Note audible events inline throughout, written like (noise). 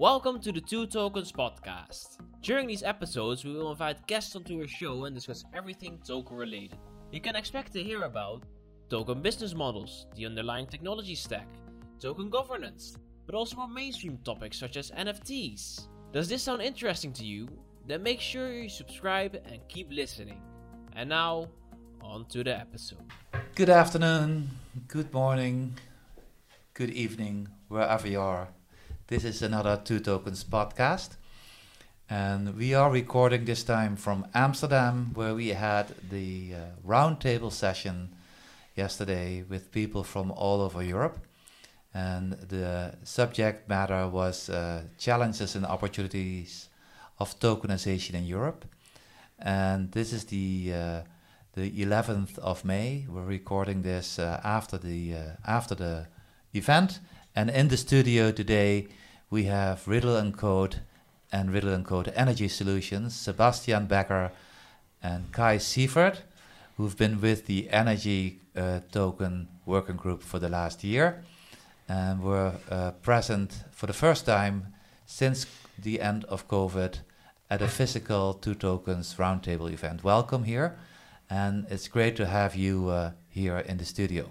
Welcome to the Two Tokens podcast. During these episodes, we will invite guests onto our show and discuss everything token related. You can expect to hear about token business models, the underlying technology stack, token governance, but also more mainstream topics such as NFTs. Does this sound interesting to you? Then make sure you subscribe and keep listening. And now, on to the episode. Good afternoon, good morning, good evening, wherever you are. This is another Two Tokens podcast. And we are recording this time from Amsterdam, where we had the uh, roundtable session yesterday with people from all over Europe. And the subject matter was uh, challenges and opportunities of tokenization in Europe. And this is the uh, the 11th of May. We're recording this uh, after the uh, after the event, and in the studio today we have Riddle and Code and Riddle and Code Energy Solutions, Sebastian Becker and Kai Sievert, who've been with the Energy uh, Token Working Group for the last year, and were uh, present for the first time since the end of COVID at a physical Two Tokens Roundtable event. Welcome here and it's great to have you uh, here in the studio.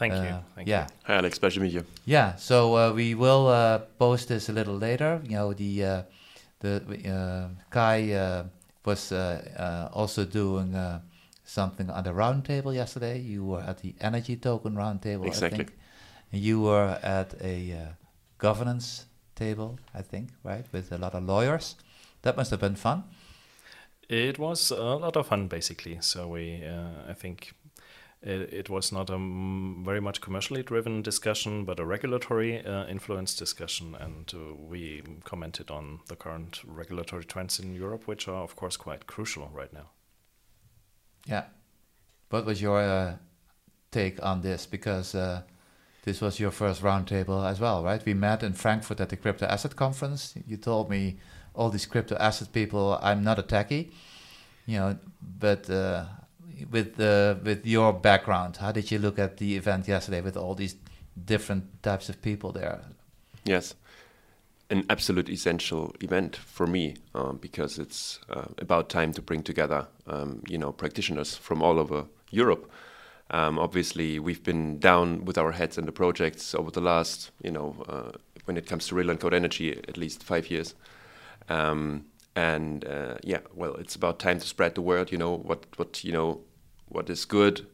Thank you. Uh, Thank yeah. you. Hi, Alex. Pleasure to meet you. Yeah. So uh, we will uh, post this a little later. You know, the uh, the uh, Kai uh, was also doing something on the roundtable yesterday. You were at the energy token roundtable, Exactly. I think. And you were at a governance table, I think, right, with a lot of lawyers. That must have been fun. It was a lot of fun, basically. So we, uh, I think, it, it, was not a very much commercially driven discussion, but a regulatory uh, influence discussion, and uh, we commented on the current regulatory trends in Europe, which are, of course, quite crucial right now. Yeah. What was your uh, take on this? Because uh, this was your first roundtable as well, right? We met in Frankfurt at the Crypto Asset Conference. You told me all these crypto asset people. I'm not a techie, you know, but uh, with uh, with your background, how did you look at the event yesterday with all these different types of people there? Yes, an absolute essential event for me um, because it's uh, about time to bring together, um, you know, practitioners from all over Europe. Um, obviously, we've been down with our heads in the projects over the last, you know, uh, when it comes to Riddle and Code energy, at least five years. Um, and uh, yeah, well, it's about time to spread the word. You know what what you know what is good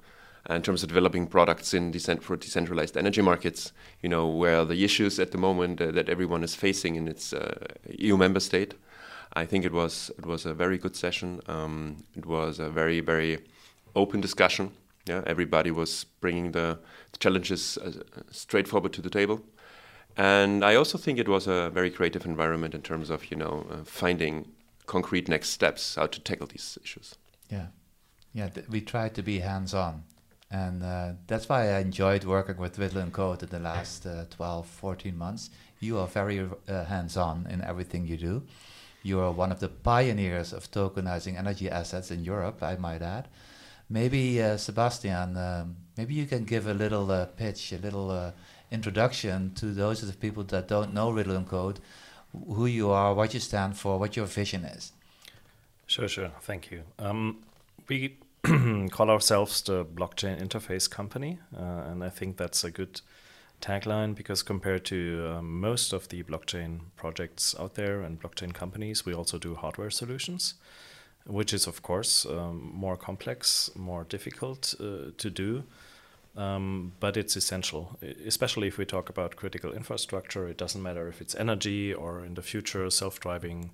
in terms of developing products in decent for decentralized energy markets. You know where the issues at the moment uh, that everyone is facing in its uh, EU member state. I think it was it was a very good session. Um, it was a very very open discussion. Yeah, everybody was bringing the, challenges uh, straightforward to the table. And I also think it was a very creative environment in terms of you know uh, finding concrete next steps how to tackle these issues. Yeah, yeah. We tried to be hands-on, and uh, that's why I enjoyed working with Riddle and Code in the last uh, 12, 14 months. You are very uh, hands-on in everything you do. You are one of the pioneers of tokenizing energy assets in Europe, I might add. Maybe uh, Sebastian, um, maybe you can give a little uh, pitch, a little introduction to those of the people that don't know Riddle and Code, who you are, what you stand for, what your vision is. Sure, sure. Thank you. Um, we (clears throat) call ourselves the blockchain interface company, uh, and I think that's a good tagline because compared to uh, most of the blockchain projects out there and blockchain companies, we also do hardware solutions, which is of course um, more complex, more difficult uh, to do. Um, but it's essential, especially if we talk about critical infrastructure. It doesn't matter if it's energy or in the future self driving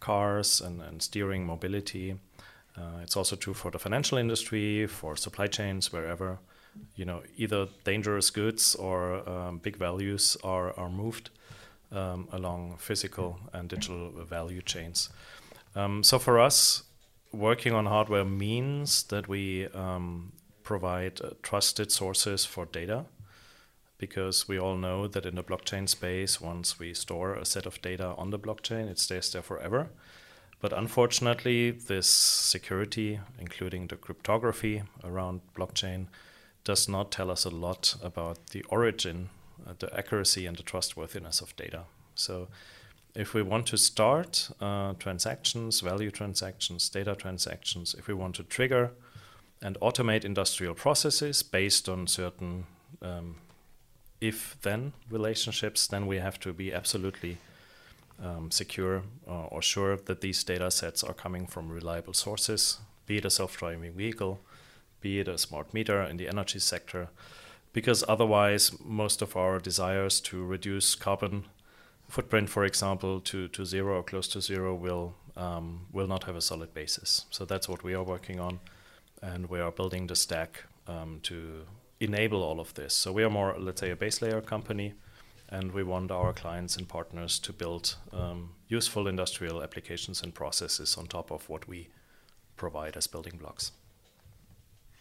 cars and, and steering mobility. Uh, it's also true for the financial industry, for supply chains, wherever you know either dangerous goods or um, big values are, are moved um, along physical and digital value chains. Um, so for us, working on hardware means that we um, provide uh, trusted sources for data because we all know that in the blockchain space, once we store a set of data on the blockchain, it stays there forever. But unfortunately, this security, including the cryptography around blockchain, does not tell us a lot about the origin, uh, the accuracy, and the trustworthiness of data. So if we want to start uh, transactions, value transactions, data transactions, if we want to trigger and automate industrial processes based on certain um, if then relationships, then we have to be absolutely um, secure uh, or sure that these data sets are coming from reliable sources, be it a self driving vehicle, be it a smart meter in the energy sector, because otherwise, most of our desires to reduce carbon footprint, for example, to, to zero or close to zero will um, will not have a solid basis. So that's what we are working on, and we are building the stack um, to enable all of this. So we are more, let's say, a base layer company, and we want our clients and partners to build um, useful industrial applications and processes on top of what we provide as building blocks.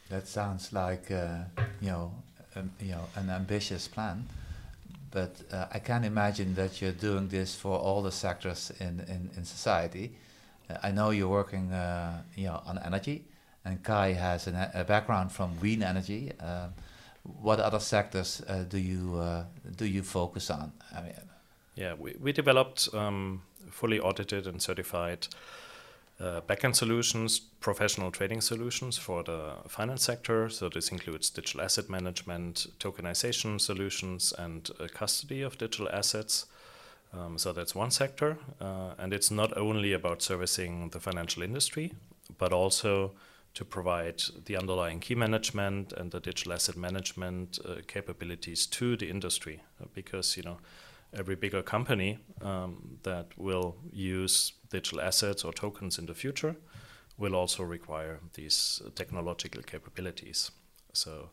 That sounds like uh, you know, um, you know, an ambitious plan, but uh, I can't imagine that you're doing this for all the sectors in in, in society. Uh, I know you're working, uh, you know, on energy, and Kai has an, a background from green energy. Uh, what other sectors uh, do you uh, do you focus on? I mean, yeah, we, we developed um, fully audited and certified uh, backend solutions, professional trading solutions for the finance sector. So this includes digital asset management, tokenization solutions, and uh, custody of digital assets. Um, so that's one sector, uh, and it's not only about servicing the financial industry, but also to provide the underlying key management and the digital asset management uh, capabilities to the industry. Because you know every bigger company um, that will use digital assets or tokens in the future will also require these technological capabilities. So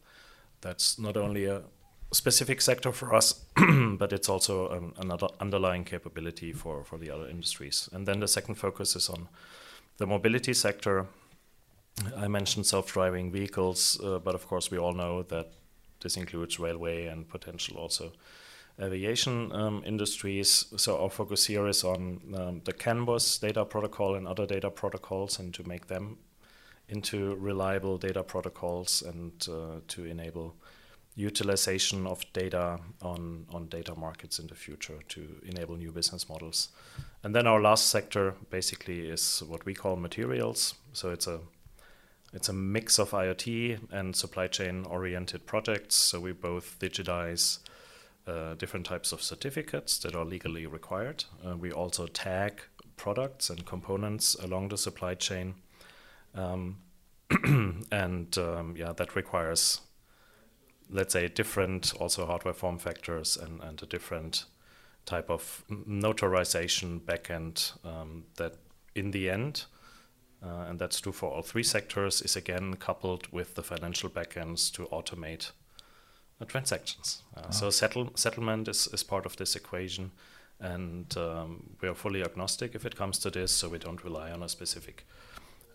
that's not only a specific sector for us (clears throat) but it's also um, another underlying capability for, for the other industries. And then the second focus is on the mobility sector I mentioned self-driving vehicles, uh, but of course we all know that this includes railway and potential also aviation um, industries. So our focus here is on um, the CAN bus data protocol and other data protocols, and to make them into reliable data protocols and uh, to enable utilization of data on, on data markets in the future to enable new business models. And then our last sector basically is what we call materials. So it's a it's a mix of IoT and supply chain oriented projects. So we both digitize uh, different types of certificates that are legally required. Uh, we also tag products and components along the supply chain. Um, (clears throat) and um, yeah, that requires, let's say, different also hardware form factors and, and a different type of notarization backend um, that in the end uh, and that's true for all three sectors, is again coupled with the financial backends to automate uh, transactions. Uh, oh. So settle, settlement is, is part of this equation, and um, we are fully agnostic if it comes to this, so we don't rely on a specific,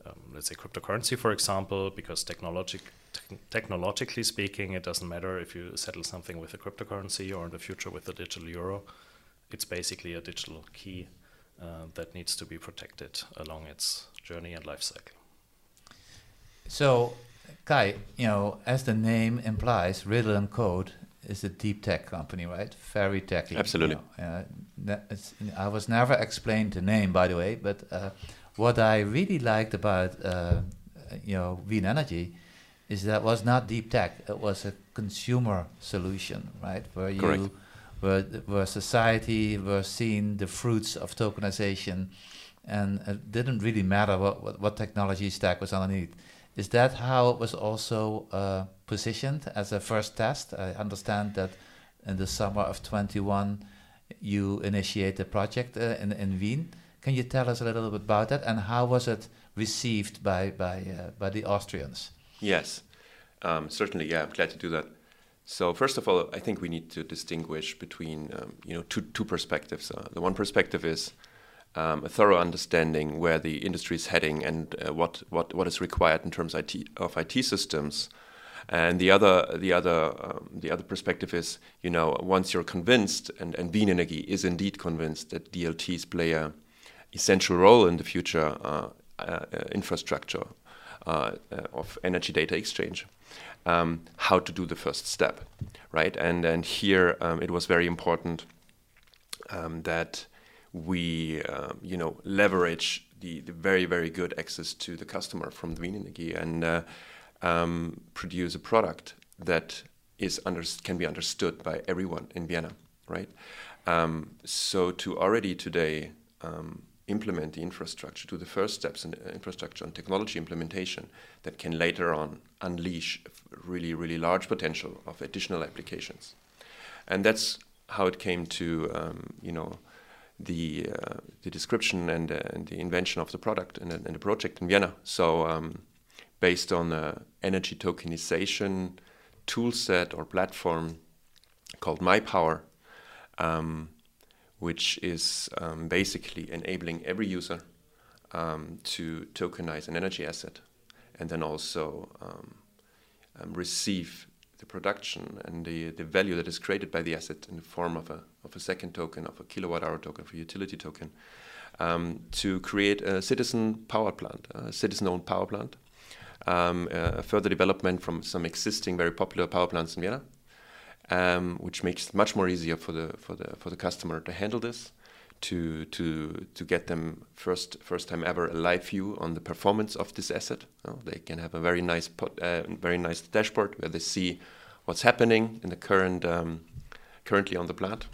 um, let's say, cryptocurrency, for example, because technologic, te- technologically speaking, it doesn't matter if you settle something with a cryptocurrency or in the future with a digital euro. It's basically a digital key uh, that needs to be protected along its journey and life cycle. So, Kai, you know, as the name implies, Riddle and Code is a deep tech company, right? Very techy. Absolutely. You know, uh, I was never explained the name, by the way, but uh, what I really liked about, uh, you know, Wien Energy is that was not deep tech. It was a consumer solution, right? Where Correct. you where, where society were seeing the fruits of tokenization and it didn't really matter what, what, what technology stack was underneath. Is that how it was also uh, positioned as a first test? I understand that in the summer of 21 you initiate the project uh, in, in Wien. Can you tell us a little bit about that and how was it received by, by, uh, by the Austrians? Yes, um, certainly, yeah, I'm glad to do that. So first of all, I think we need to distinguish between um, you know two two perspectives. Uh, the one perspective is um, a thorough understanding where the industry is heading and uh, what what what is required in terms IT, of IT systems. And the other the other um, the other perspective is you know once you're convinced and and Wien Energy is indeed convinced that DLTs play a essential role in the future uh, uh infrastructure uh, uh, of energy data exchange um, how to do the first step, right? And and here um, it was very important um, that we um, you know leverage the, the very very good access to the customer from the Wien Energie and uh, um, produce a product that is under, can be understood by everyone in Vienna, right? Um, so to already today um, implement the infrastructure, do the first steps in infrastructure and technology implementation that can later on unleash really really large potential of additional applications, and that's how it came to um, you know the uh, the description and, uh, and, the invention of the product and, and the project in Vienna. So um, based on an energy tokenization toolset or platform called MyPower, um, which is um, basically enabling every user um, to tokenize an energy asset and then also um, um, receive the production and the, the value that is created by the asset in the form of a, of a second token, of a kilowatt hour token, for utility token, um, to create a citizen power plant, a citizen owned power plant. Um, a further development from some existing very popular power plants in Vienna, um, which makes it much more easier for the for the for the customer to handle this, to to to get them first first time ever a live view on the performance of this asset. They can have a very nice pot, uh, very nice dashboard where they see what's happening in the current um, currently on the plant,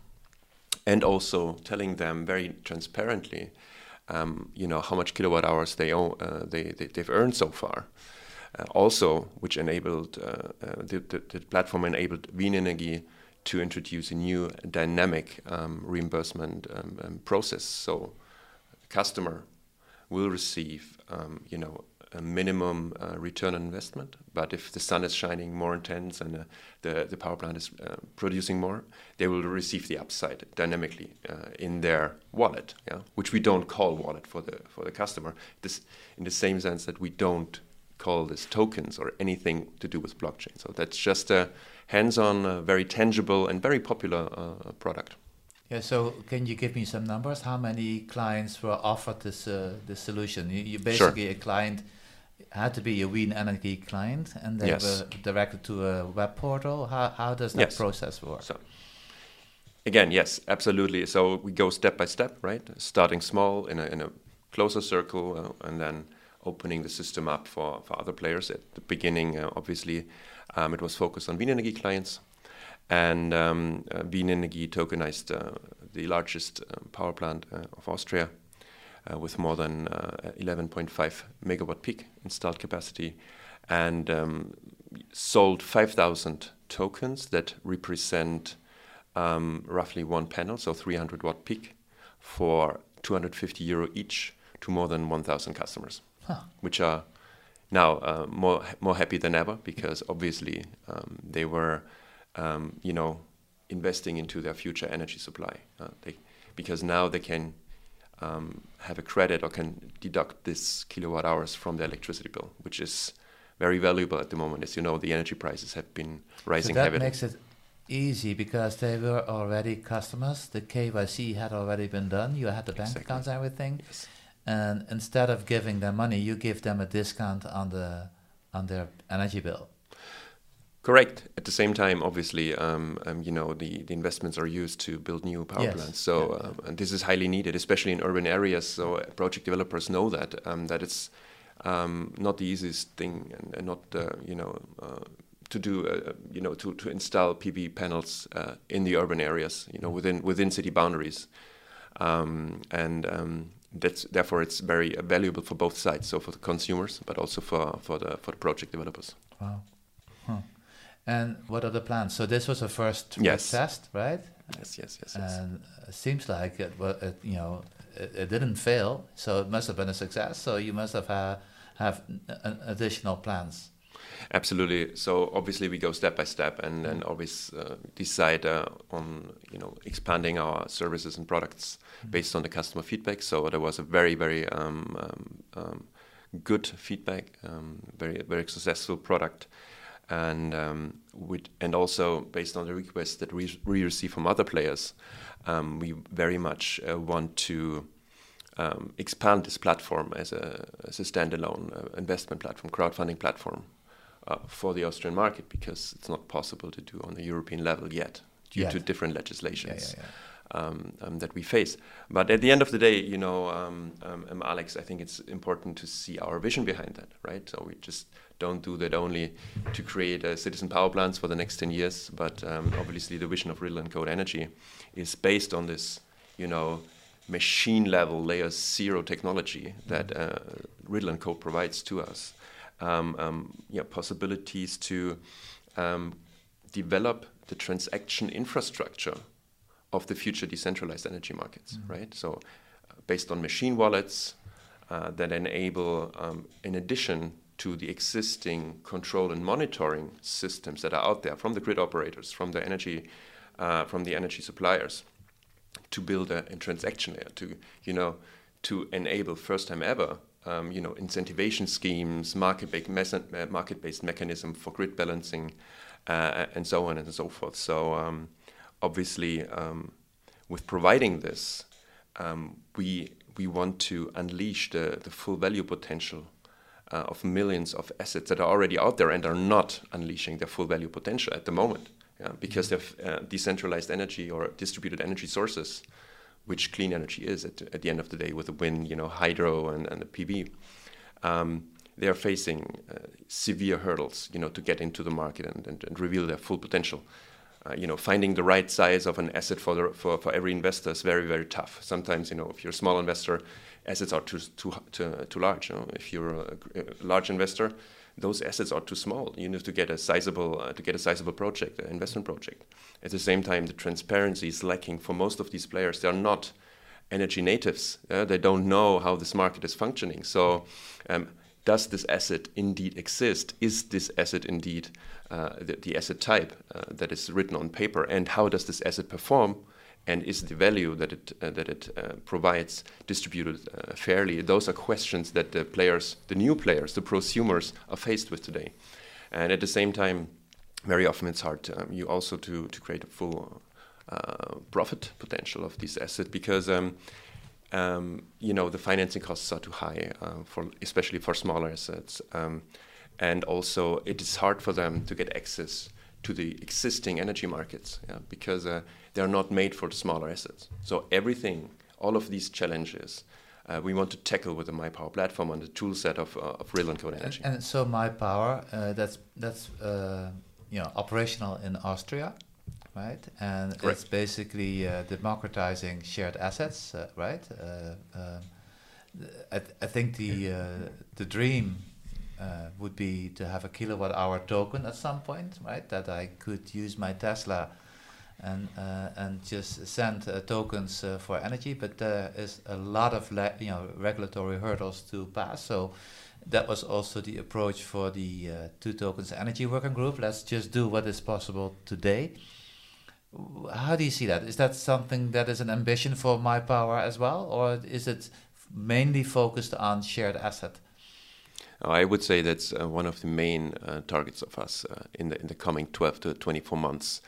and also telling them very transparently, um, you know how much kilowatt hours they own, uh, they, they have earned so far. Uh, also, which enabled uh, uh, the, the, the, platform enabled Wien Energie to introduce a new dynamic um, reimbursement um, um, process. So, the customer will receive, um, you know, a minimum uh, return on investment. But if the sun is shining more intense and uh, the the power plant is uh, producing more, they will receive the upside dynamically uh, in their wallet. Yeah, which we don't call wallet for the for the customer. This in the same sense that we don't call this tokens or anything to do with blockchain. So that's just a hands-on, uh, very tangible, and very popular uh, product. Yeah. So can you give me some numbers? How many clients were offered this uh, this solution? You, you basically sure. a client had to be a Wien Energy client, and they yes. were directed to a web portal. How how does that yes. process work? So, again, yes, absolutely. So we go step by step, right? Starting small in a in a closer circle, uh, and then opening the system up for, for other players. At the beginning, uh, obviously, um, it was focused on Wien Energie clients, and um, uh, Wien Energie tokenized uh, the largest uh, power plant uh, of Austria uh, with more than 11.5 megawatt peak installed capacity, and um, sold 5,000 tokens that represent um, roughly one panel, so 300 watt peak, for 250 euro each to more than 1,000 customers huh. which are now uh, more more happy than ever because obviously um, they were, um, you know, investing into their future energy supply. Uh, they, because now they can um, have a credit or can deduct this kilowatt hours from their electricity bill, which is very valuable at the moment. As you know, the energy prices have been rising so that heavily. makes it easy because they were already customers. The KYC had already been done. You had the bank exactly. accounts and everything. Yes and instead of giving them money, you give them a discount on the on their energy bill. Correct. At the same time, obviously, um, um, you know, the, the investments are used to build new power yes. plants. So yeah, yeah. Um, and this is highly needed, especially in urban areas. So project developers know that um, that it's um, not the easiest thing, and, and not uh, you know. Uh, to do, uh, you know, to, to install PV panels uh, in the urban areas, you know, within within city boundaries, um, and that's therefore it's very valuable for both sides, so for the consumers, but also for for the for the project developers. Wow. Huh. And what are the plans? So this was a first yes. test, right? Yes, yes, yes. yes. And it seems like it, it you know, it, it, didn't fail, so it must have been a success. So you must have uh, have additional plans. Absolutely. So obviously we go step by step and then always uh, decide uh, on you know expanding our services and products mm-hmm. based on the customer feedback. So there was a very very um, um, um, good feedback, um, very very successful product, and um, with, and also based on the requests that we, we receive from other players, um, we very much uh, want to. expand this platform as a, as a standalone uh, investment platform, crowdfunding platform, uh, for the Austrian market because it's not possible to do on the European level yet due yet. to different legislations. Yeah, yeah, um, um, that we face. But at the end of the day, you know, um, um, um, Alex, I think it's important to see our vision behind that, right? So we just don't do that only to create uh, citizen power plants for the next 10 years, but um, obviously the vision of Riddle and Code Energy is based on this, you know, machine level layer zero technology that uh, Riddle and Code provides to us. Um, um, yeah, possibilities to um, develop the transaction infrastructure of the future decentralized energy markets, mm-hmm. right? So, uh, based on machine wallets uh, that enable, um, in addition to the existing control and monitoring systems that are out there from the grid operators, from the energy, uh, from the energy suppliers, to build a, a, transaction layer to, you know, to enable first time ever, um, you know, incentivation schemes, market-based, me- market-based mechanism for grid balancing, uh, and so on and so forth. So. Um, obviously, um, with providing this, um, we we want to unleash the, the full value potential uh, of millions of assets that are already out there and are not unleashing their full value potential at the moment, yeah, because mm-hmm. they're uh, decentralized energy or distributed energy sources, which clean energy is at, at the end of the day with the wind, you know, hydro and, and the PV. Um, they are facing uh, severe hurdles, you know, to get into the market and, and, and reveal their full potential uh, you know, finding the right size of an asset for, the, for, for every investor is very, very tough. Sometimes, you know, if you're a small investor, assets are too, too, too, too large. You know? If you're a, a, large investor, those assets are too small. You need to get a sizable, uh, to get a sizable project, an investment project. At the same time, the transparency is lacking for most of these players. They are not energy natives. Uh, they don't know how this market is functioning. So, um, does this asset indeed exist? Is this asset indeed uh, the, the, asset type uh, that is written on paper? And how does this asset perform? And is the value that it uh, that it uh, provides distributed uh, fairly? Those are questions that the players, the new players, the prosumers, are faced with today. And at the same time, very often it's hard um, you also to to create a full uh, profit potential of this asset because. Um, um, you know the financing costs are too high uh, for especially for smaller assets, um, and also it is hard for them to get access to the existing energy markets yeah, because uh, they are not made for the smaller assets. So everything, all of these challenges. Uh, we want to tackle with the MyPower platform and the tool set of, uh, of Riddle and Code Energy. And, and so MyPower, uh, that's that's uh, you know operational in Austria right? And Correct. it's basically uh, democratizing shared assets, uh, right? Uh, uh I, th I, think the uh, the dream uh, would be to have a kilowatt hour token at some point, right? That I could use my Tesla and and just send tokens for energy, but there is a lot of you know regulatory hurdles to pass. So that was also the approach for the uh, two tokens energy working group. Let's just do what is possible today. How do you see that? Is that something that is an ambition for my power as well, or is it mainly focused on shared asset? I would say that's uh, one of the main uh, targets of us uh, in the in the coming 12 to 24 months.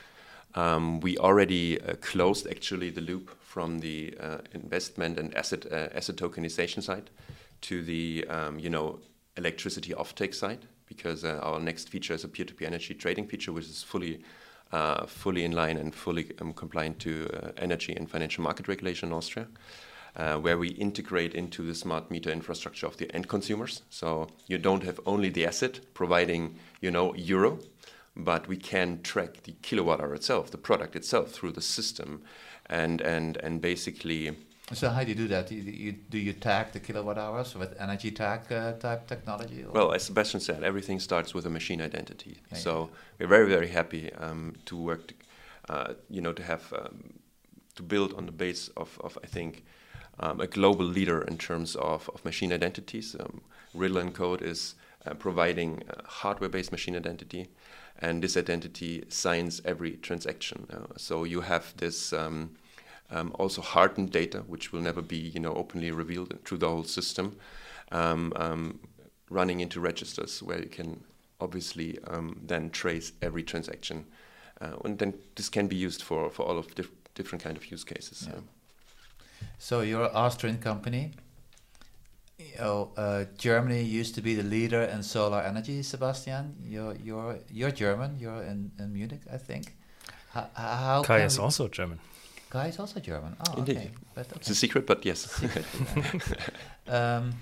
Um, we already uh, closed actually the loop from the uh, investment and asset uh, asset tokenization side to the um, you know electricity offtake side because our next feature is a peer-to-peer energy trading feature, which is fully uh, fully in line and fully um, compliant to uh, energy and financial market regulation in Austria. Uh, where we integrate into the smart meter infrastructure of the end consumers. So you don't have only the asset providing, you know, euro, but we can track the kilowatt hour itself, the product itself, through the system, and and and basically so how do you do that? Do you, do you tag the kilowatt hours with energy tag uh, type technology? Or? Well, as Sebastian said, everything starts with a machine identity. Yeah, so yeah. we're very very happy um, to work, to, uh, you know, to have um, to build on the base of, of I think um, a global leader in terms of, of machine identities. Um, Riddle and Code is uh, providing hardware-based machine identity, and this identity signs every transaction. Uh, so you have this. Um, um, also hardened data, which will never be you know openly revealed through the whole system, um, um, running into registers where you can obviously um, then trace every transaction, uh, and then this can be used for for all of dif different kind of use cases. Yeah. So you're an Austrian company. You know, uh, Germany used to be the leader in solar energy. Sebastian, you're you're you're German. You're in, in Munich, I think. How, how Kai is also German. Kai is also German. Oh, Indeed. okay. But It's a secret, but yes. secret. (laughs) um,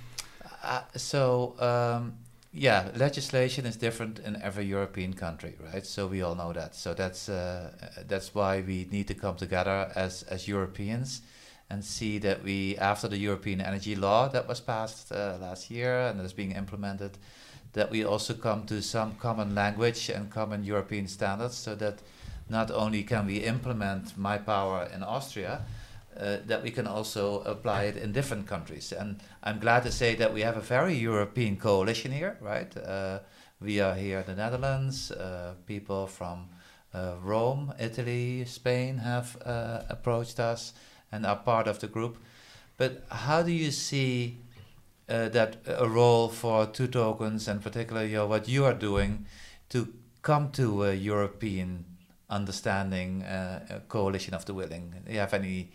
uh, so um, yeah, legislation is different in every European country, right? So we all know that. So that's uh, that's why we need to come together as as Europeans and see that we, after the European Energy Law that was passed uh, last year and is being implemented, that we also come to some common language and common European standards, so that not only can we implement my power in Austria uh, that we can also apply it in different countries. And I'm glad to say that we have a very European coalition here, right? Uh, we are here in the Netherlands, uh, people from uh, Rome, Italy, Spain have uh, approached us and are part of the group. But how do you see uh, that a role for two tokens and particularly know, what you are doing to come to a European understanding, a coalition of the willing? Do you have any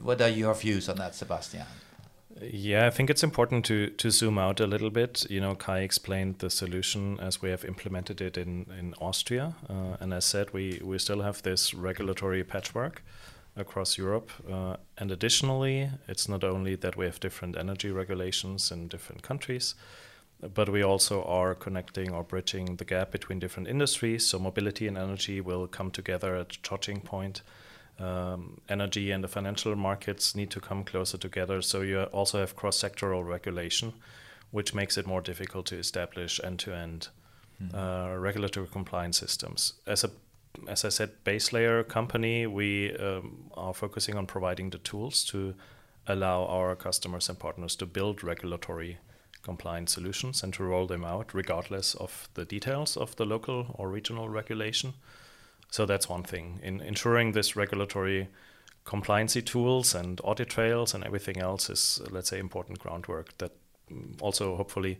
what are your views on that, Sebastian? Yeah, I think it's important to to zoom out a little bit. You know, Kai explained the solution as we have implemented it in in Austria, uh, and as said, we we still have this regulatory patchwork across Europe. Uh, and additionally, it's not only that we have different energy regulations in different countries, but we also are connecting or bridging the gap between different industries. So mobility and energy will come together at a charging point um, energy and the financial markets need to come closer together. So you also have cross-sectoral regulation, which makes it more difficult to establish end-to-end mm-hmm. uh, regulatory compliance systems. As a as I said, base layer company, we um, are focusing on providing the tools to allow our customers and partners to build regulatory compliant solutions and to roll them out regardless of the details of the local or regional regulation. So that's one thing. In ensuring this regulatory compliancy tools and audit trails and everything else is, let's say, important groundwork that mm, also hopefully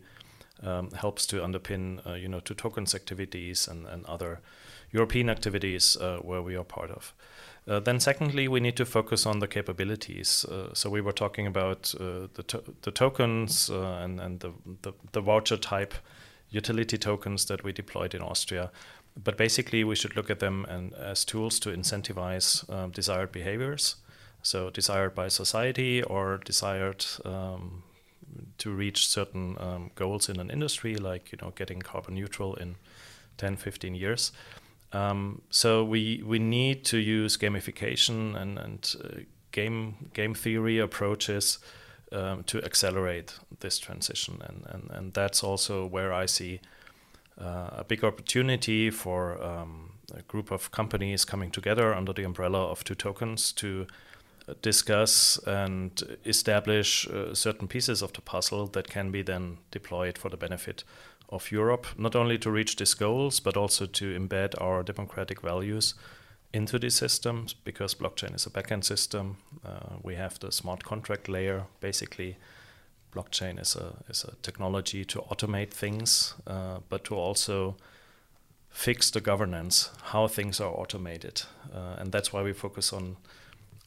um, helps to underpin, uh, you know, Two Tokens activities and, and other European activities uh, where we are part of. Uh, then, secondly, we need to focus on the capabilities. Uh, so we were talking about uh, the to- the tokens uh, and and the, the, the voucher type utility tokens that we deployed in Austria but basically, we should look at them and, as tools to incentivize um, desired behaviors. So, desired by society or desired um, to reach certain um, goals in an industry, like you know, getting carbon neutral in 10, 15 years. Um, so we we need to use gamification and and uh, game game theory approaches um, to accelerate this transition, and, and and that's also where I see uh, a big opportunity for um, a group of companies coming together under the umbrella of two tokens to uh, discuss and establish uh, certain pieces of the puzzle that can be then deployed for the benefit of Europe, not only to reach these goals, but also to embed our democratic values into these systems because blockchain is a backend system. Uh, we have the smart contract layer basically blockchain is a is a technology to automate things, uh, but to also fix the governance, how things are automated, uh, and that's why we focus on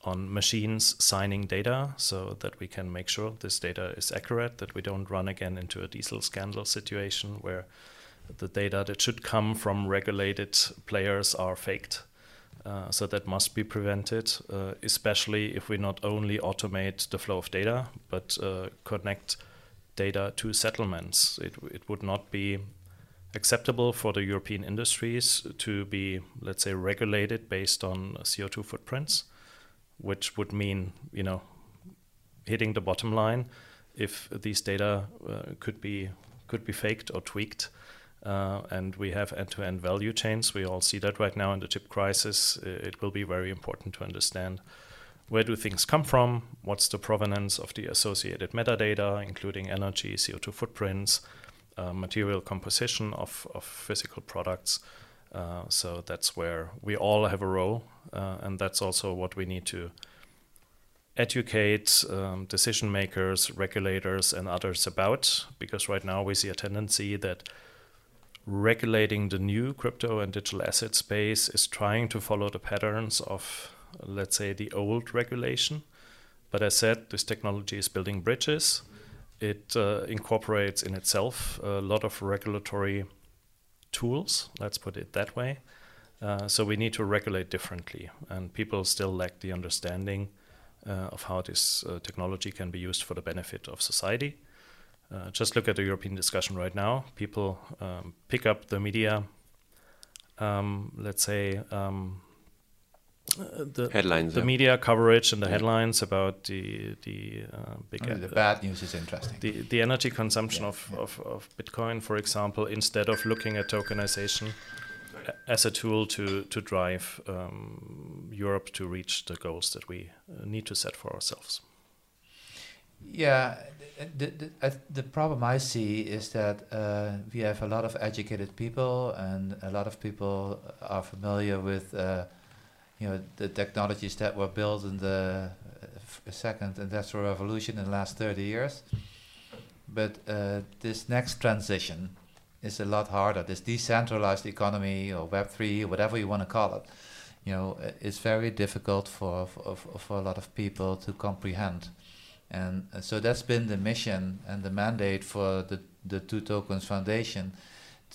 on machines signing data so that we can make sure this data is accurate, that we don't run again into a diesel scandal situation where the data that should come from regulated players are faked. Uh, so that must be prevented, uh, especially if we not only automate the flow of data, but uh, connect data to settlements. It, it would not be acceptable for the European industries to be, let's say, regulated based on CO2 footprints, which would mean, you know, hitting the bottom line if these data uh, could be could be faked or tweaked uh, and we have end-to-end value chains. We all see that right now in the chip crisis. It will be very important to understand where do things come from, what's the provenance of the associated metadata, including energy, CO2 footprints, uh, material composition of, of physical products. Uh, so that's where we all have a role, uh, and that's also what we need to educate um, decision makers, regulators, and others about, because right now we see a tendency that regulating the new crypto and digital asset space is trying to follow the patterns of, let's say, the old regulation. But as said, this technology is building bridges. It uh, incorporates in itself a lot of regulatory tools, let's put it that way. Uh, so we need to regulate differently, and people still lack the understanding uh, of how this uh, technology can be used for the benefit of society. Uh, just look at the European discussion right now. People um, pick up the media, um, let's say, um, the Headlines. the yeah. media coverage and the Yeah. headlines about the the uh, big Only the uh, bad news is interesting. the, the energy consumption Yeah, of, yeah. Of, of Bitcoin, for example, instead of looking at tokenization as a tool to, to drive um, Europe to reach the goals that we uh, need to set for ourselves. Yeah, the, the, the problem I see is that uh, we have a lot of educated people, and a lot of people are familiar with, uh, you know, the technologies that were built in the uh, second industrial revolution in the last thirty years. But uh, this next transition is a lot harder. This decentralized economy or Web three, whatever you want to call it, you know, uh, it's very difficult for for, for for a lot of people to comprehend. And uh, so that's been the mission and the mandate for the, the Two Tokens Foundation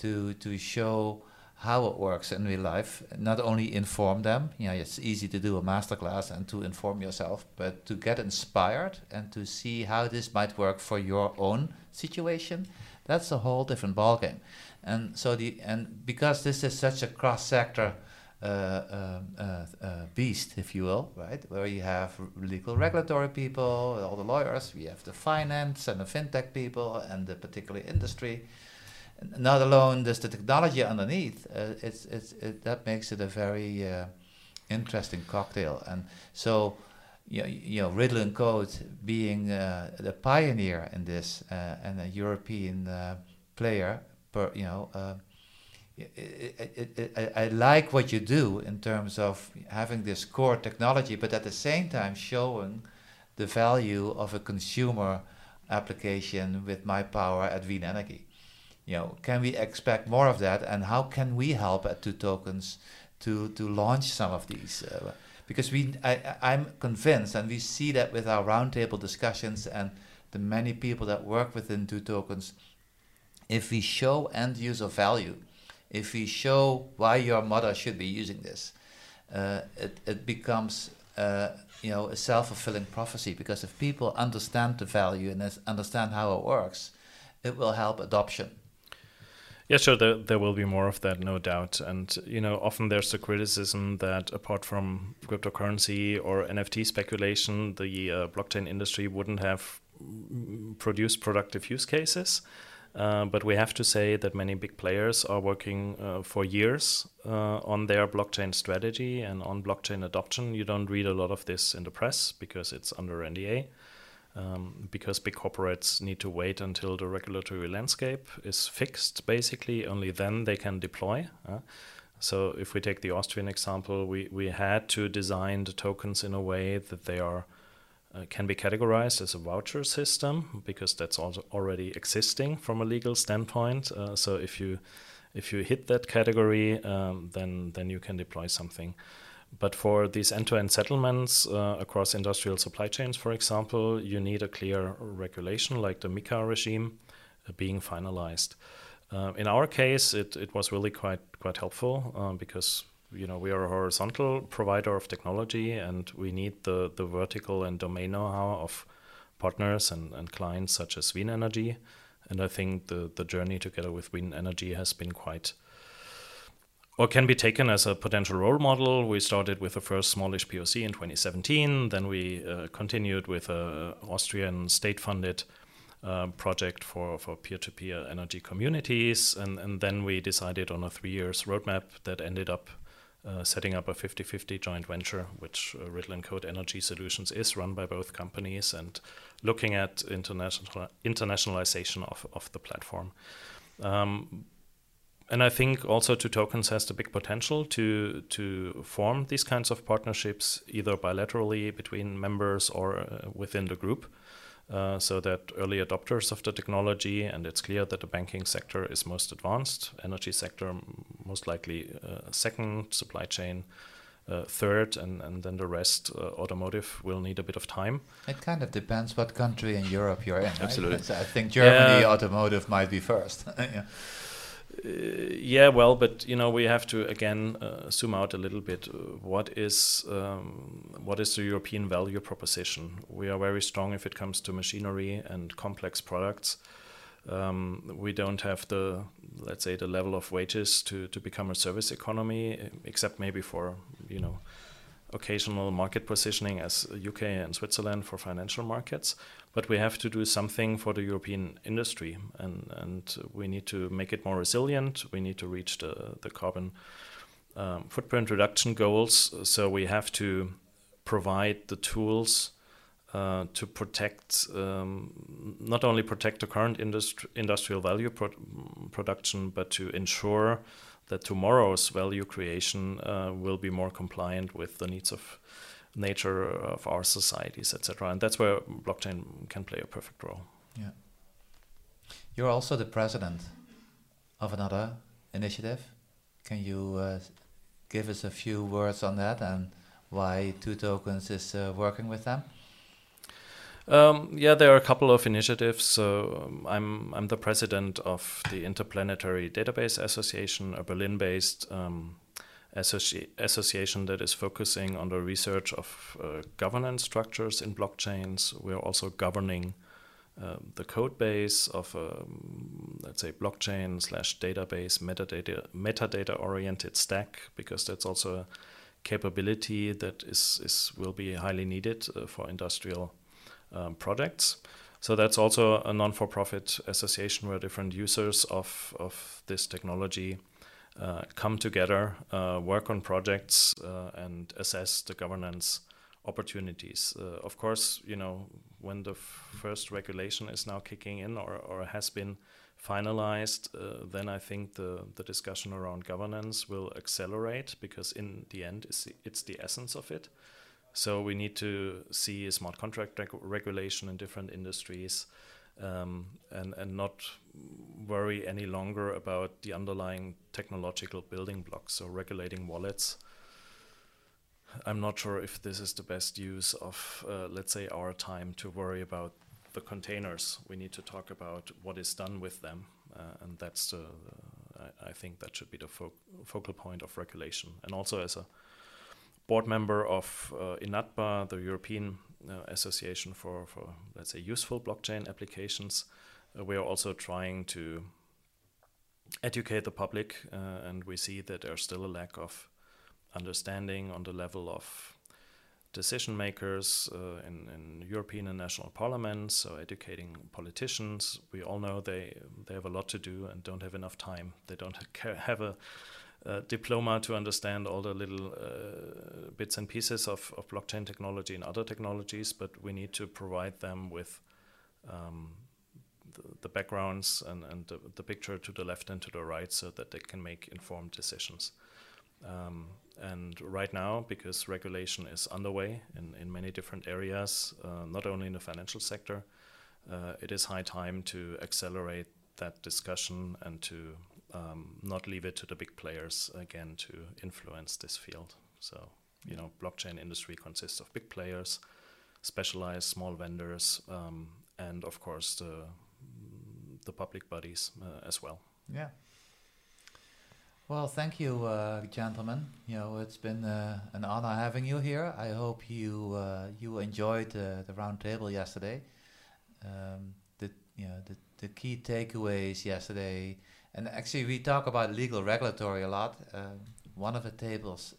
to, to show how it works in real life. Not only inform them, you know, it's easy to do a masterclass and to inform yourself, but to get inspired and to see how this might work for your own situation. That's a whole different ballgame. And so the and because this is such a cross sector uh, um, uh, uh, beast, if you will, right? Where you have legal regulatory people, all the lawyers, we have the finance and the fintech people, and the particular industry. Not alone there's the technology underneath. Uh, it's it's it, that makes it a very uh, interesting cocktail. And so, you know, you know Riddle and Code being uh, the pioneer in this uh, and a European uh, player, per, you know. Uh, it, it, it, I, I like what you do in terms of having this core technology, but at the same time showing the value of a consumer application with my power at Wien Energy. You know, can we expect more of that, and how can we help at Two Tokens to to launch some of these? Uh, because we, I, I'm convinced, and we see that with our roundtable discussions and the many people that work within Two Tokens. If we show end user value, if we show why your mother should be using this, uh, it, it becomes uh, you know a self-fulfilling prophecy because if people understand the value and understand how it works, it will help adoption. Yeah, sure. There, there will be more of that, no doubt. And you know, often there's the criticism that apart from cryptocurrency or NFT speculation, the uh, blockchain industry wouldn't have produced productive use cases. Uh, but we have to say that many big players are working uh, for years uh, on their blockchain strategy and on blockchain adoption. You don't read a lot of this in the press because it's under NDA um, because big corporates need to wait until the regulatory landscape is fixed, basically. Only then they can deploy. uh. so, if we take the Austrian example, we, we had to design the tokens in a way that they are uh, can be categorized as a voucher system because that's also already existing from a legal standpoint. Uh, so, if you if you hit that category, um, then then you can deploy something. But for these end-to-end settlements uh, across industrial supply chains, for example, you need a clear regulation like the MiCA regime uh, being finalized. Uh, in our case, it, it was really quite quite helpful uh, because you know we are a horizontal provider of technology and we need the, the vertical and domain know-how of partners and, and clients such as Wien Energy. And I think the, the journey together with Wien Energy has been quite or can be taken as a potential role model. We started with the first smallish POC in 2017. Then we uh, continued with a Austrian state-funded uh, project for, for peer-to-peer energy communities, and, and then we decided on a three years roadmap that ended up uh, setting up a 50-50 joint venture, which uh, Riddle Code Energy Solutions is run by both companies, and looking at international internationalization of, of the platform. Um, and I think also Two Tokens has the big potential to to form these kinds of partnerships either bilaterally between members or uh, within the group, uh, so that early adopters of the technology and it's clear that the banking sector is most advanced, energy sector most likely uh, second, supply chain uh, third, and and then the rest uh, automotive will need a bit of time. It kind of depends what country in Europe you're in. Absolutely. So I think Germany automotive might be first. (laughs) yeah. Uh, yeah, well, but you know we have to again uh, zoom out a little bit. What is um, what is the European value proposition? We are very strong if it comes to machinery and complex products. Um, we don't have the let's say the level of wages to to become a service economy, except maybe for you know occasional market positioning as UK and Switzerland for financial markets, but we have to do something for the European industry, and and we need to make it more resilient. We need to reach the the carbon um, footprint reduction goals. So we have to provide the tools. Uh, to protect, um, not only protect the current industri- industrial value pro- production, but to ensure that tomorrow's value creation uh, will be more compliant with the needs of nature of our societies, etc. And that's where blockchain can play a perfect role. Yeah. You're also the president of another initiative. Can you uh, give us a few words on that and why Two Tokens is uh, working with them? Um, yeah, there are a couple of initiatives. So um, I'm I'm the president of the Interplanetary Database Association, a Berlin-based um, associ- association that is focusing on the research of uh, governance structures in blockchains. We're also governing uh, the code base of a, um, let's say blockchain slash database metadata metadata oriented stack because that's also a capability that is is will be highly needed uh, for industrial um, projects. So that's also a non-for-profit association where different users of, of this technology uh, come together, uh, work on projects, uh, and assess the governance opportunities. Uh, of course, you know when the first regulation is now kicking in or, or has been finalized, uh, then I think the, the discussion around governance will accelerate because in the end, it's the, it's the essence of it. So we need to see smart contract reg- regulation in different industries, um, and and not worry any longer about the underlying technological building blocks. So regulating wallets. I'm not sure if this is the best use of, uh, let's say, our time to worry about the containers. We need to talk about what is done with them, uh, and that's the. I, I, think that should be the fo- focal point of regulation, and also as a board member of uh, INATBA, the European uh, Association for, for, let's say, useful blockchain applications. Uh, we are also trying to educate the public, uh, and we see that there's still a lack of understanding on the level of decision makers uh, in, in, European and national parliaments, so educating politicians. We all know they, they have a lot to do and don't have enough time. They don't have a uh, diploma to understand all the little uh, bits and pieces of, of blockchain technology and other technologies, but we need to provide them with um, the, the, backgrounds and, and the, the, picture to the left and to the right so that they can make informed decisions. Um, and right now, because regulation is underway in, in many different areas, uh, not only in the financial sector, uh, it is high time to accelerate that discussion and to um, not leave it to the big players again to influence this field. So, you know, blockchain industry consists of big players, specialized small vendors, um, and of course the the public bodies uh, as well. Yeah. Well, thank you, uh, gentlemen. You know, it's been uh, an honor having you here. I hope you uh, you enjoyed the roundtable yesterday. Um, the you know the the key takeaways yesterday and actually, we talk about legal regulatory a lot. Um, one of the tables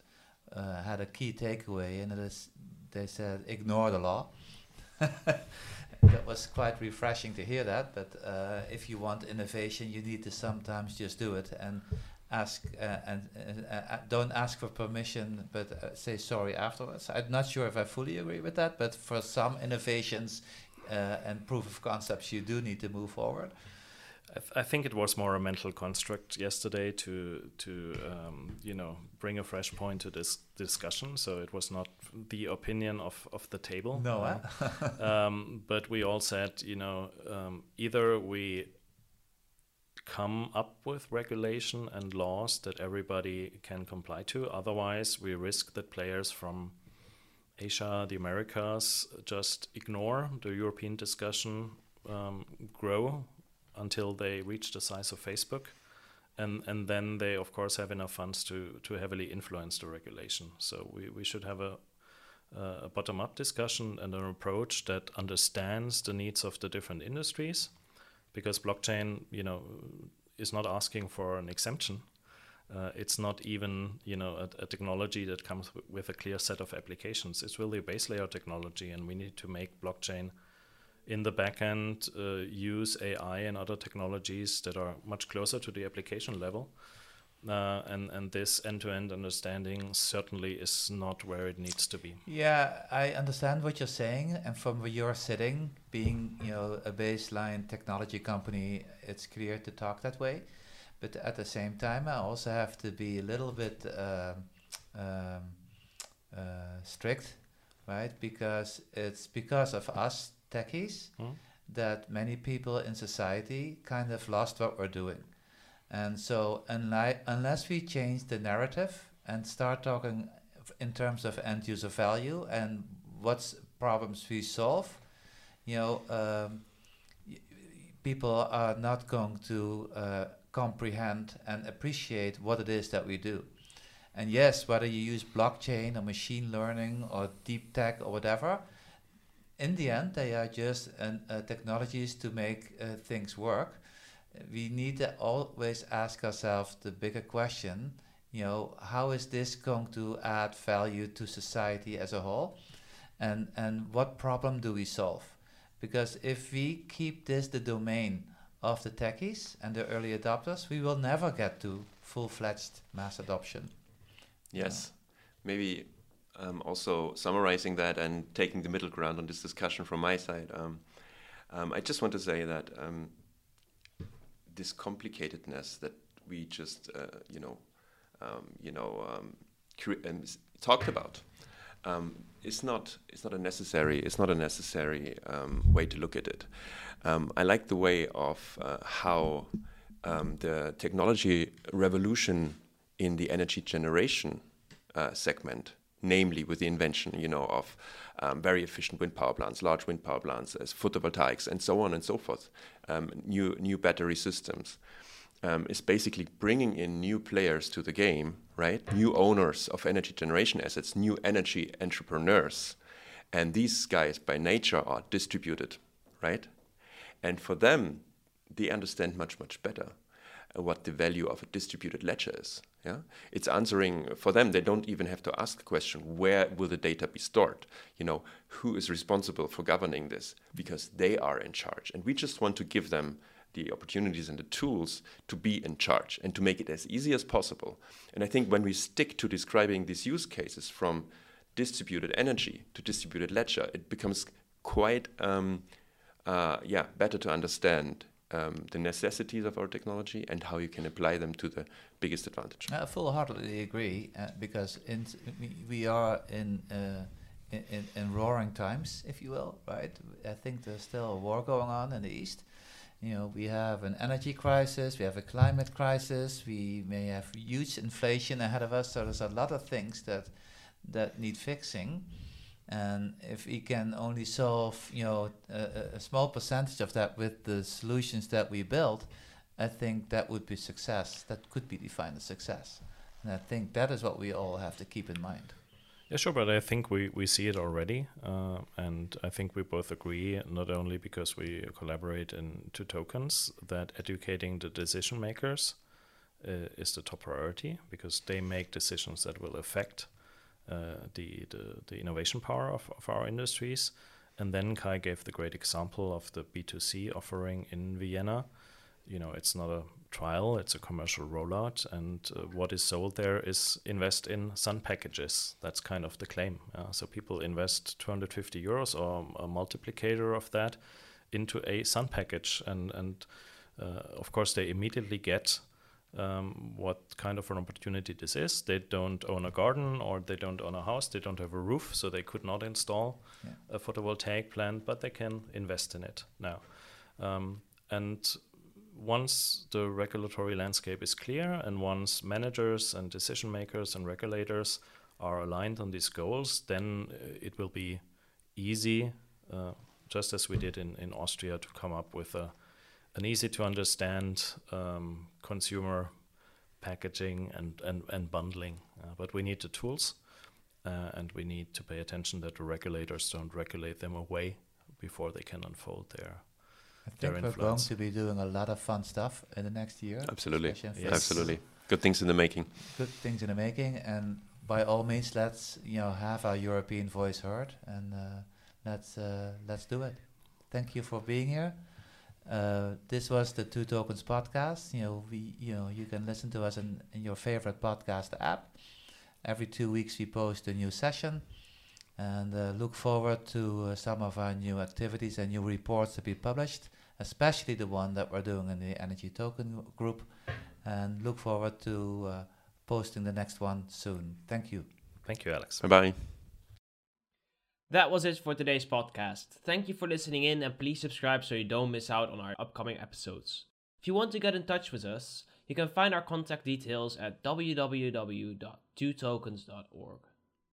uh, had a key takeaway, and it is they said ignore the law. (laughs) that was quite refreshing to hear that. But uh, if you want innovation, you need to sometimes just do it and ask uh, and uh, uh, don't ask for permission, but uh, say sorry afterwards. I'm not sure if I fully agree with that, but for some innovations and proof of concepts, you do need to move forward. I, th- I, think it was more a mental construct yesterday to to um, you know bring a fresh point to this discussion. So it was not the opinion of, of the table. No, uh, (laughs) um, but we all said you know um, either we come up with regulation and laws that everybody can comply to. Otherwise, we risk that players from Asia, the Americas, just ignore the European discussion, um, grow until they reach the size of Facebook and and then they of course have enough funds to to heavily influence the regulation. So we, we should have a a bottom up discussion and an approach that understands the needs of the different industries, because blockchain, you know, is not asking for an exemption. Uh, it's not even you know a, a technology that comes with a clear set of applications. It's really a base layer technology, and we need to make blockchain in the backend uh, use AI and other technologies that are much closer to the application level. Uh, and and this end-to-end understanding certainly is not where it needs to be. Yeah, I understand what you're saying, and from where you're sitting, being you know a baseline technology company, it's clear to talk that way. But at the same time, I also have to be a little bit uh, um, uh, strict, right? Because it's because of us techies Hmm? that many people in society kind of lost what we're doing. And so, unli- unless we change the narrative and start talking in terms of end user value and what's problems we solve, you know, um, y- people are not going to uh, comprehend and appreciate what it is that we do. And yes, whether you use blockchain or machine learning or deep tech or whatever, in the end, they are just an, uh, technologies to make uh, things work. We need to always ask ourselves the bigger question, you know, how is this going to add value to society as a whole? And, and what problem do we solve? Because if we keep this the domain of the techies and the early adopters, we will never get to full-fledged mass adoption. Yes. Maybe um, also summarizing that and taking the middle ground on this discussion from my side, um, um, I just want to say that um, this complicatedness that we just, uh, you know, um, you know, um, talked about. Is not is not a necessary it's not a necessary way to look at it. I like the way of uh, how the technology revolution in the energy generation uh, segment, namely with the invention, you know, of um, very efficient wind power plants, large wind power plants, as photovoltaics, and so on and so forth, um, new new battery systems, um, is basically bringing in new players to the game, right? New owners of energy generation assets, new energy entrepreneurs, and these guys by nature are distributed, right? And for them, they understand much much better what the value of a distributed ledger is. Yeah, it's answering for them. They don't even have to ask the question, where will the data be stored? You know, who is responsible for governing this? Because they are in charge, and we just want to give them the opportunities and the tools to be in charge and to make it as easy as possible. And I think when we stick to describing these use cases from distributed energy to distributed ledger, it becomes quite um, uh, yeah better to understand um, the necessities of our technology and how you can apply them to the biggest advantage. I full-heartedly agree uh, because in, we- are in, uh, in in roaring times, if you will, right? I think there's still a war going on in the east. You know, we have an energy crisis, we have a climate crisis, we may have huge inflation ahead of us. So there's a lot of things that that need fixing. And if we can only solve, you know, a, a- small percentage of that with the solutions that we build, I think that would be success. That could be defined as success. And I think that is what we all have to keep in mind. Yeah, sure, but I think we, we see it already, uh, and I think we both agree, not only because we collaborate in Two Tokens, that educating the decision makers uh, is the top priority because they make decisions that will affect the, the the innovation power of, of our industries. And then Kai gave the great example of the B2C offering in Vienna. You know, it's not a trial, it's a commercial rollout. And uh, what is sold there is invest in sun packages. That's kind of the claim. Uh, so people invest 250 euros or a multiplicator of that into a sun package. And, and uh, of course, they immediately get um, what kind of an opportunity this is. They don't own a garden or they don't own a house, they don't have a roof, so they could not install Yeah. a photovoltaic plant, but they can invest in it now. Um, and once the regulatory landscape is clear and once managers and decision makers and regulators are aligned on these goals, then uh, it will be easy, uh, just as we did in, in Austria, to come up with a, an easy to understand um, consumer packaging and and, and bundling. Uh, but we need the tools, uh, and we need to pay attention that the regulators don't regulate them away before they can unfold their. I their think we're going to be doing a lot of fun stuff in the next year. Absolutely. Yes. Absolutely. Good things in the making. Good things in the making, and by all means, let's you know have our European voice heard, and uh, let's uh, let's do it. Thank you for being here. Uh, this was the Two Tokens podcast. You know, we you know you can listen to us in, in your favorite podcast app. Every two weeks we post a new session, and uh, look forward to uh, some of our new activities and new reports to be published, especially the one that we're doing in the Energy Token group, and look forward to uh, posting the next one soon. Thank you. Thank you, Alex. Bye bye. That was it for today's podcast. Thank you for listening in and please subscribe so you don't miss out on our upcoming episodes. If you want to get in touch with us, you can find our contact details at www.twotokens.org.